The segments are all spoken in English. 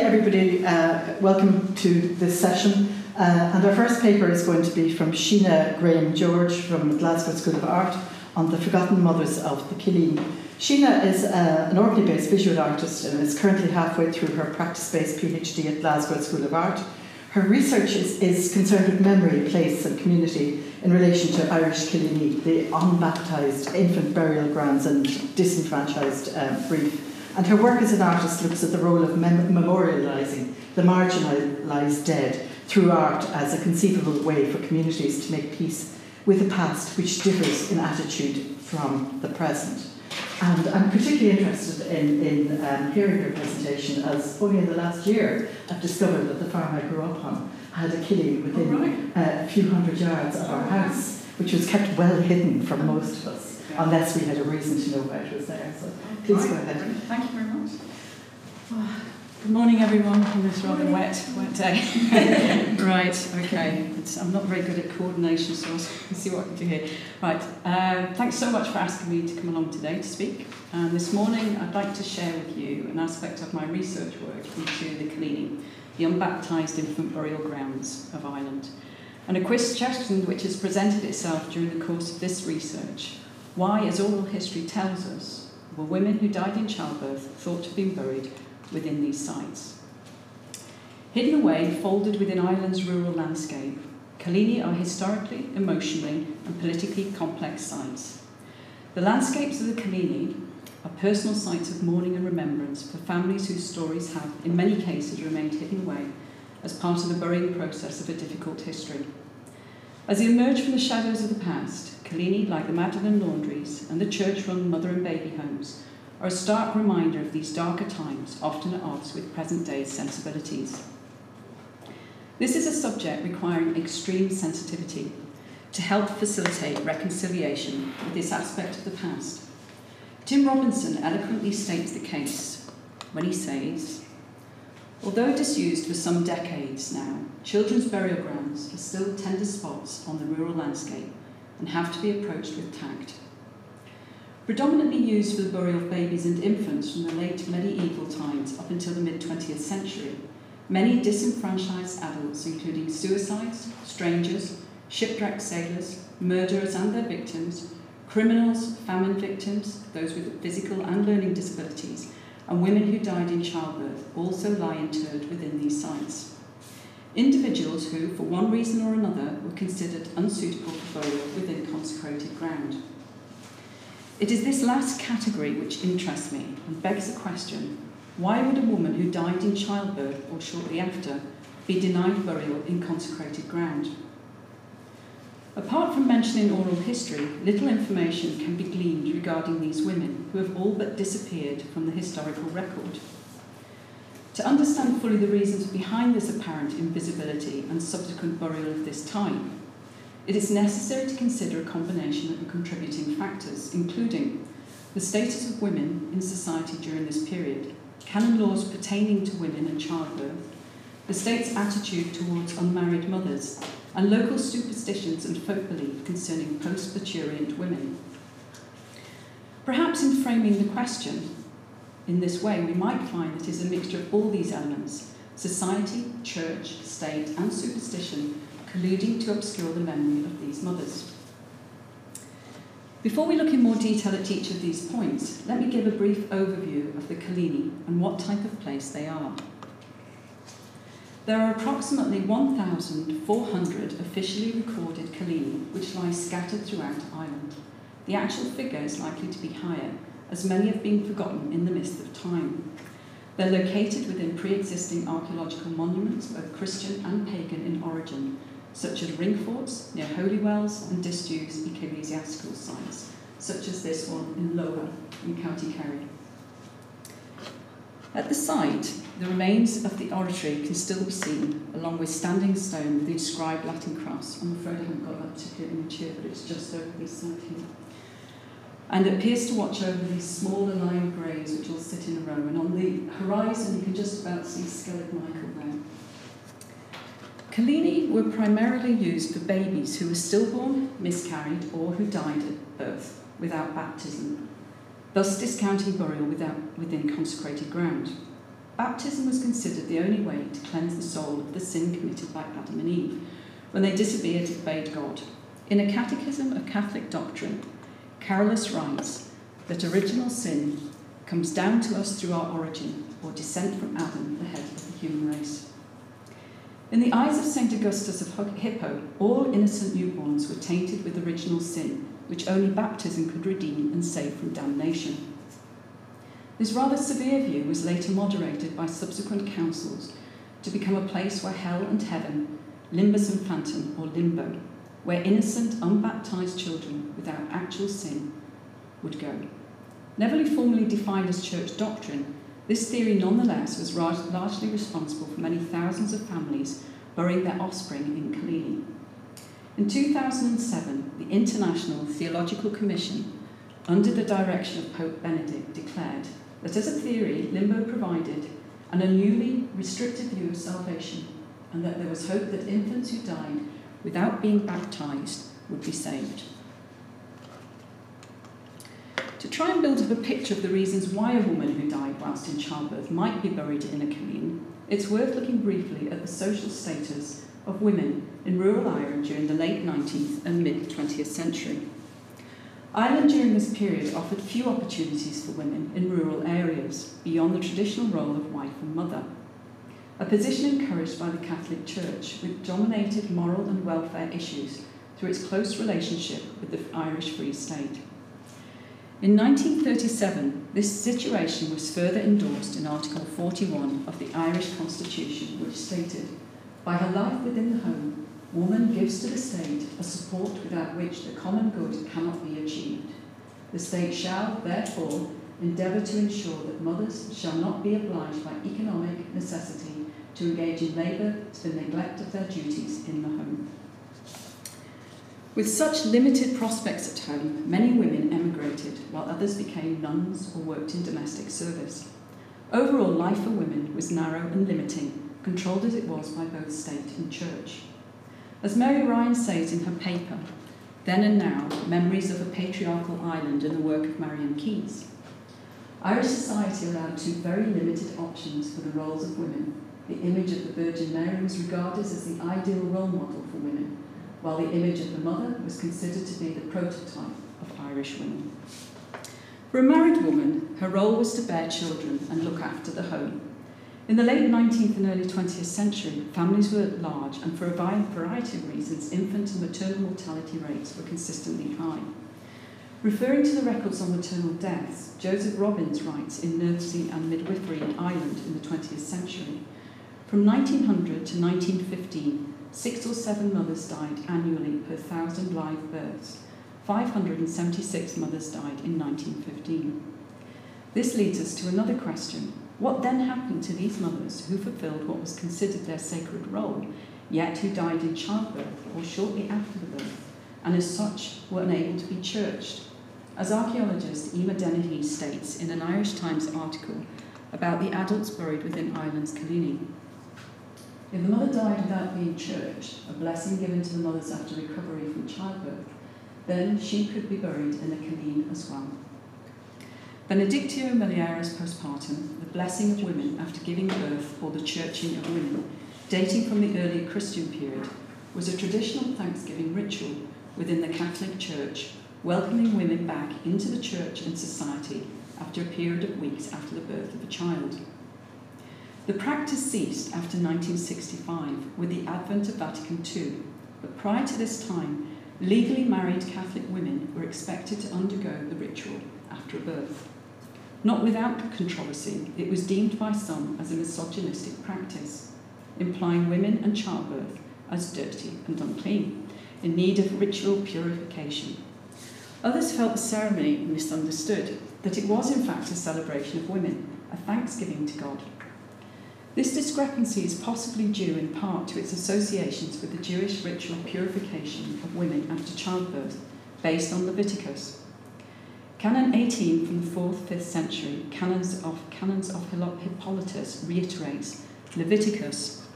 everybody. Uh, welcome to this session. Uh, and our first paper is going to be from Sheena Graham George from Glasgow School of Art on the Forgotten Mothers of the Killeen. Sheena is uh, an Orkney based visual artist and is currently halfway through her practice based PhD at Glasgow School of Art. Her research is, is concerned with memory, place, and community in relation to Irish cillíní, the unbaptised infant burial grounds and disenfranchised um, brief. And her work as an artist looks at the role of mem- memorialising the marginalised dead through art as a conceivable way for communities to make peace with a past which differs in attitude from the present. And I'm particularly interested in, in um, hearing her presentation as only in the last year I've discovered that the farm I grew up on had a killeen within oh, right. a few hundred yards of our house, which was kept well hidden from most of us. Unless we had a reason to know why it was there. So please right. go ahead. Thank you very much. Good morning, everyone, on this rather wet, wet day. right, okay. It's, I'm not very good at coordination, so I'll see what I can do here. Right, uh, thanks so much for asking me to come along today to speak. And this morning, I'd like to share with you an aspect of my research work into the cillíní, the unbaptised infant burial grounds of Ireland. And a question which has presented itself during the course of this research why, as oral history tells us, were women who died in childbirth thought to have been buried within these sites. Hidden away, folded within Ireland's rural landscape, cillíní are historically, emotionally, and politically complex sites. The landscapes of the cillíní are personal sites of mourning and remembrance for families whose stories have, in many cases, remained hidden away as part of the burying process of a difficult history. As they emerge from the shadows of the past, cillíní, like the Magdalen laundries and the church run mother and baby homes, are a stark reminder of these darker times, often at odds with present day sensibilities. This is a subject requiring extreme sensitivity to help facilitate reconciliation with this aspect of the past. Tim Robinson eloquently states the case when he says, Although disused for some decades now, children's burial grounds are still tender spots on the rural landscape and have to be approached with tact. Predominantly used for the burial of babies and infants from the late medieval times up until the mid 20th century, many disenfranchised adults, including suicides, strangers, shipwrecked sailors, murderers and their victims, criminals, famine victims, those with physical and learning disabilities, and women who died in childbirth also lie interred within these sites. Individuals who, for one reason or another, were considered unsuitable for burial within consecrated ground. It is this last category which interests me and begs the question why would a woman who died in childbirth or shortly after be denied burial in consecrated ground? Apart from mentioning oral history, little information can be gleaned regarding these women who have all but disappeared from the historical record. To understand fully the reasons behind this apparent invisibility and subsequent burial of this time, it is necessary to consider a combination of contributing factors, including the status of women in society during this period, canon laws pertaining to women and childbirth, the state's attitude towards unmarried mothers, and local superstitions and folk belief concerning post parturient women. Perhaps in framing the question in this way, we might find that it is a mixture of all these elements society, church, state, and superstition colluding to obscure the memory of these mothers. Before we look in more detail at each of these points, let me give a brief overview of the cillíní and what type of place they are. There are approximately 1,400 officially recorded cillíní which lie scattered throughout Ireland. The actual figure is likely to be higher, as many have been forgotten in the mist of time. They're located within pre existing archaeological monuments, both Christian and pagan in origin, such as ring forts near holy wells and disused ecclesiastical sites, such as this one in Loher in County Kerry. At the site, the remains of the oratory can still be seen, along with standing stone with the inscribed Latin cross. I'm afraid I haven't got that particular image here, but it's just over this side here. And it appears to watch over these smaller line graves which all sit in a row. And on the horizon, you can just about see Skellig Michael there. cillíní were primarily used for babies who were stillborn, miscarried, or who died at birth without baptism, thus discounting burial without, within consecrated ground. baptism was considered the only way to cleanse the soul of the sin committed by Adam and Eve when they disobeyed God. In a catechism of Catholic doctrine, Carolus writes that original sin comes down to us through our origin or descent from Adam, the head of the human race. In the eyes of St. Augustus of Hippo, all innocent newborns were tainted with original sin, which only baptism could redeem and save from damnation. This rather severe view was later moderated by subsequent councils to become a place where hell and heaven, limbus infantum or limbo, where innocent, unbaptized children without actual sin would go. Never formally defined as church doctrine, this theory nonetheless was largely responsible for many thousands of families burying their offspring in Killeen. In 2007, the International Theological Commission, under the direction of Pope Benedict, declared that as a theory, limbo provided an unduly restricted view of salvation, and that there was hope that infants who died without being baptized would be saved. To try and build up a picture of the reasons why a woman who died whilst in childbirth might be buried in a killeen, it's worth looking briefly at the social status of women in rural Ireland during the late 19th and mid 20th century. Ireland during this period offered few opportunities for women in rural areas beyond the traditional role of wife and mother, a position encouraged by the Catholic Church, which dominated moral and welfare issues through its close relationship with the Irish Free State. In 1937, this situation was further endorsed in Article 41 of the Irish Constitution, which stated, By her life within the home, woman gives to the state a support without which the common good cannot be achieved. The state shall, therefore, endeavour to ensure that mothers shall not be obliged by economic necessity to engage in labour to the neglect of their duties in the home. With such limited prospects at home, many women emigrated, while others became nuns or worked in domestic service. Overall, life for women was narrow and limiting, controlled as it was by both state and church. As Mary Ryan says in her paper, Then and Now Memories of a Patriarchal Island and the Work of Marian Keyes, Irish society allowed two very limited options for the roles of women. The image of the Virgin Mary was regarded as the ideal role model for women, while the image of the mother was considered to be the prototype of Irish women. For a married woman, her role was to bear children and look after the home. In the late 19th and early 20th century, families were large, and for a variety of reasons, infant and maternal mortality rates were consistently high. Referring to the records on maternal deaths, Joseph Robins writes in Nursing and Midwifery in Ireland in the 20th century From 1900 to 1915, Six or seven mothers died annually per thousand live births. 576 mothers died in 1915. This leads us to another question. What then happened to these mothers who fulfilled what was considered their sacred role, yet who died in childbirth or shortly after the birth, and as such were unable to be churched? As archaeologist Emma Dennehy states in an Irish Times article about the adults buried within Ireland's Killeen, if the mother died without being churched, a blessing given to the mothers after recovery from childbirth, then she could be buried in a killeen as well. Benedictio Mulieris postpartum, the blessing of women after giving birth or the churching of women, dating from the early Christian period, was a traditional thanksgiving ritual within the Catholic Church, welcoming women back into the church and society after a period of weeks after the birth of a child. The practice ceased after 1965 with the advent of Vatican II, but prior to this time, legally married Catholic women were expected to undergo the ritual after a birth. Not without controversy, it was deemed by some as a misogynistic practice, implying women and childbirth as dirty and unclean, in need of ritual purification. Others felt the ceremony misunderstood, that it was in fact a celebration of women, a thanksgiving to God this discrepancy is possibly due in part to its associations with the Jewish ritual purification of women after childbirth, based on Leviticus. Canon 18 from the 4th 5th century, Canons of, Canons of Hippolytus, reiterates Leviticus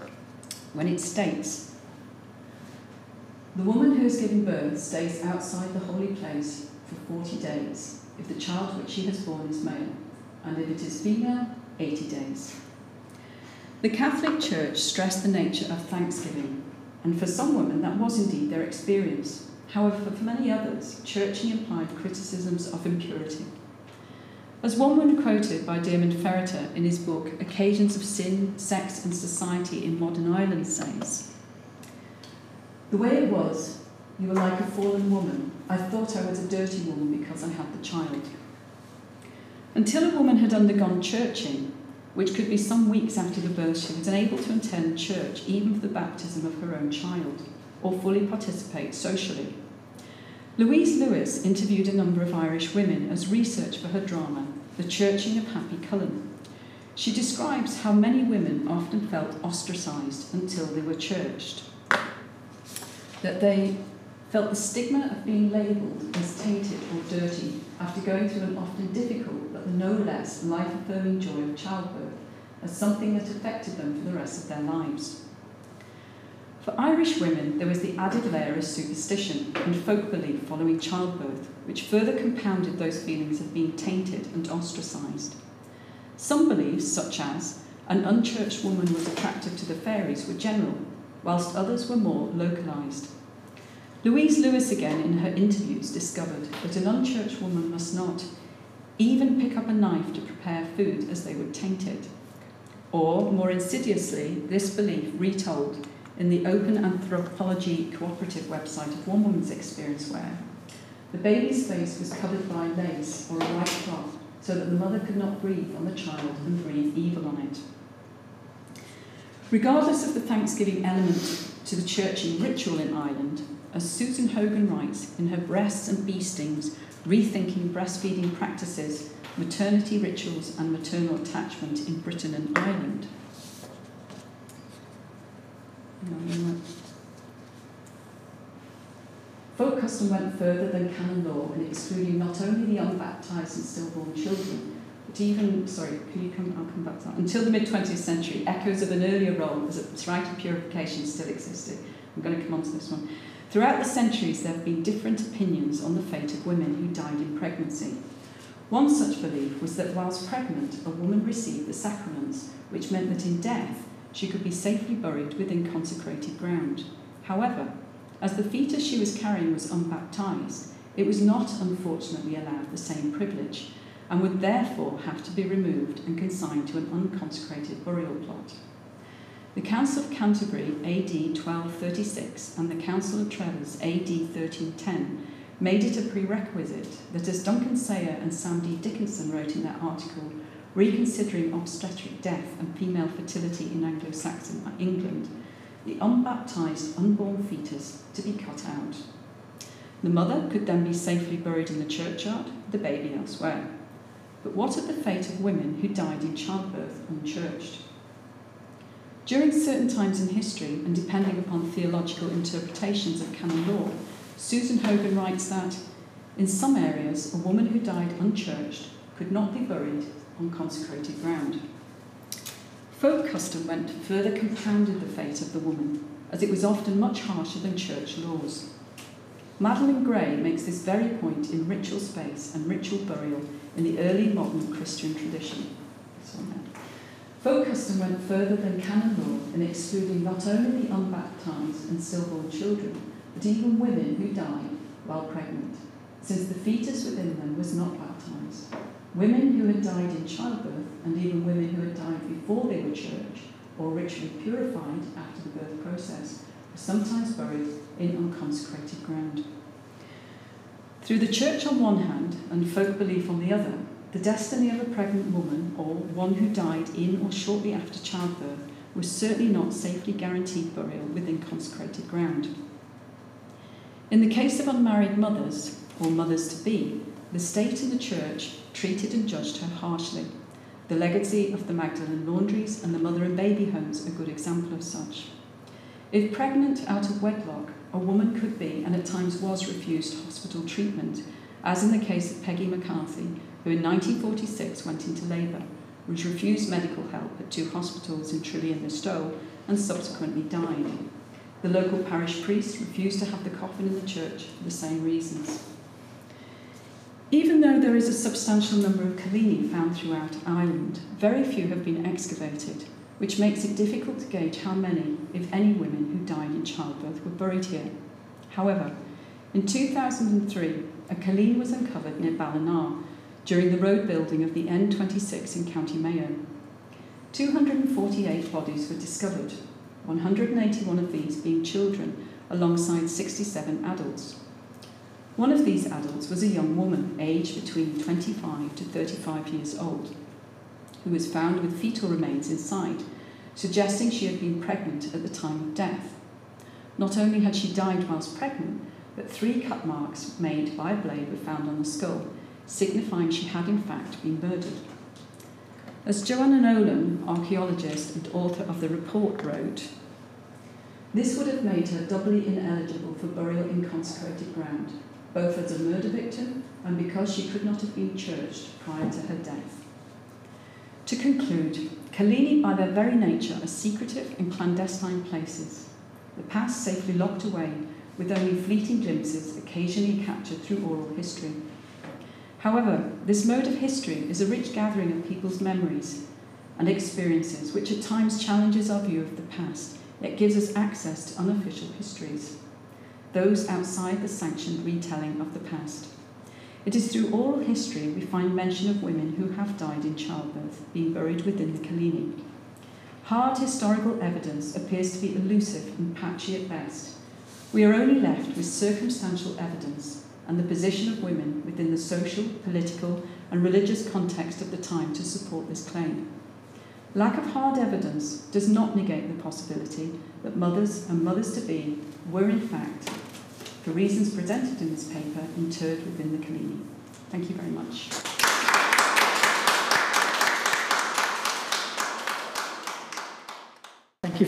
when it states The woman who has given birth stays outside the holy place for 40 days, if the child which she has born is male, and if it is female, 80 days. The Catholic Church stressed the nature of thanksgiving, and for some women that was indeed their experience. However, for many others, churching implied criticisms of impurity. As one woman quoted by Diarmaid Ferriter in his book Occasions of Sin, Sex and Society in Modern Ireland says, The way it was, you were like a fallen woman. I thought I was a dirty woman because I had the child. Until a woman had undergone churching, which could be some weeks after the birth, she was unable to attend church even for the baptism of her own child, or fully participate socially. Louise Lewis interviewed a number of Irish women as research for her drama, The Churching of Happy Cullen. She describes how many women often felt ostracised until they were churched, that they felt the stigma of being labelled as tainted or dirty after going through an often difficult but no less life affirming joy of childbirth as something that affected them for the rest of their lives. For Irish women, there was the added layer of superstition and folk belief following childbirth, which further compounded those feelings of being tainted and ostracised. Some beliefs, such as an unchurched woman was attractive to the fairies, were general, whilst others were more localised. Louise Lewis, again, in her interviews, discovered that an unchurched woman must not even pick up a knife to prepare food as they would taint it. Or, more insidiously, this belief retold in the Open Anthropology Cooperative website of one woman's experience where the baby's face was covered by lace or a white cloth so that the mother could not breathe on the child and breathe evil on it. Regardless of the Thanksgiving element to the churching ritual in Ireland, as Susan Hogan writes in her Breasts and Bee Stings Rethinking Breastfeeding Practices, Maternity Rituals and Maternal Attachment in Britain and Ireland. Folk custom went further than canon law in excluding not only the unbaptized and stillborn children, but even, sorry, can you come, I'll come back to that. Until the mid 20th century, echoes of an earlier role as a rite of purification still existed. I'm going to come on to this one. Throughout the centuries, there have been different opinions on the fate of women who died in pregnancy. One such belief was that whilst pregnant, a woman received the sacraments, which meant that in death, she could be safely buried within consecrated ground. However, as the fetus she was carrying was unbaptized, it was not unfortunately allowed the same privilege, and would therefore have to be removed and consigned to an unconsecrated burial plot. The Council of Canterbury AD 1236 and the Council of Treves AD 1310 made it a prerequisite that, as Duncan Sayer and Sam D. Dickinson wrote in their article, Reconsidering Obstetric Death and Female Fertility in Anglo Saxon England, the unbaptized unborn fetus to be cut out. The mother could then be safely buried in the churchyard, the baby elsewhere. But what of the fate of women who died in childbirth unchurched? During certain times in history, and depending upon theological interpretations of canon law, Susan Hogan writes that in some areas, a woman who died unchurched could not be buried on consecrated ground. Folk custom went further compounded the fate of the woman, as it was often much harsher than church laws. Madeline Gray makes this very point in Ritual Space and Ritual Burial in the early modern Christian tradition. Folk custom went further than canon law in excluding not only the unbaptized and stillborn children, but even women who died while pregnant, since the fetus within them was not baptized. Women who had died in childbirth, and even women who had died before they were church or ritually purified after the birth process, were sometimes buried in unconsecrated ground. Through the church on one hand and folk belief on the other, the destiny of a pregnant woman, or one who died in or shortly after childbirth, was certainly not safely guaranteed burial within consecrated ground. In the case of unmarried mothers, or mothers to be, the state and the church treated and judged her harshly. The legacy of the Magdalen laundries and the mother and baby homes are good example of such. If pregnant out of wedlock, a woman could be, and at times was, refused hospital treatment, as in the case of Peggy McCarthy, who in 1946 went into labour, was refused medical help at two hospitals in Tralee and Listowel, and subsequently died. The local parish priest refused to have the coffin in the church for the same reasons. Even though there is a substantial number of cillíní found throughout Ireland, very few have been excavated, which makes it difficult to gauge how many, if any, women who died in childbirth were buried here. However, in 2003, a killeen was uncovered near Ballina during the road building of the N26 in County Mayo. 248 bodies were discovered, 181 of these being children, alongside 67 adults. One of these adults was a young woman, aged between 25 to 35 years old, who was found with fetal remains inside, suggesting she had been pregnant at the time of death. Not only had she died whilst pregnant, but three cut marks made by a blade were found on the skull, signifying she had in fact been murdered. As Joanna Nolan, archaeologist and author of the report, wrote, this would have made her doubly ineligible for burial in consecrated ground, both as a murder victim and because she could not have been churched prior to her death. To conclude, cillíní, by their very nature, are secretive and clandestine places, the past safely locked away with only fleeting glimpses occasionally captured through oral history. However, this mode of history is a rich gathering of people's memories and experiences, which at times challenges our view of the past, yet gives us access to unofficial histories, those outside the sanctioned retelling of the past. It is through oral history we find mention of women who have died in childbirth being buried within the cillíní. Hard historical evidence appears to be elusive and patchy at best. We are only left with circumstantial evidence and the position of women within the social, political, and religious context of the time to support this claim. Lack of hard evidence does not negate the possibility that mothers and mothers to be were, in fact, for reasons presented in this paper, interred within the cillíní. Thank you very much.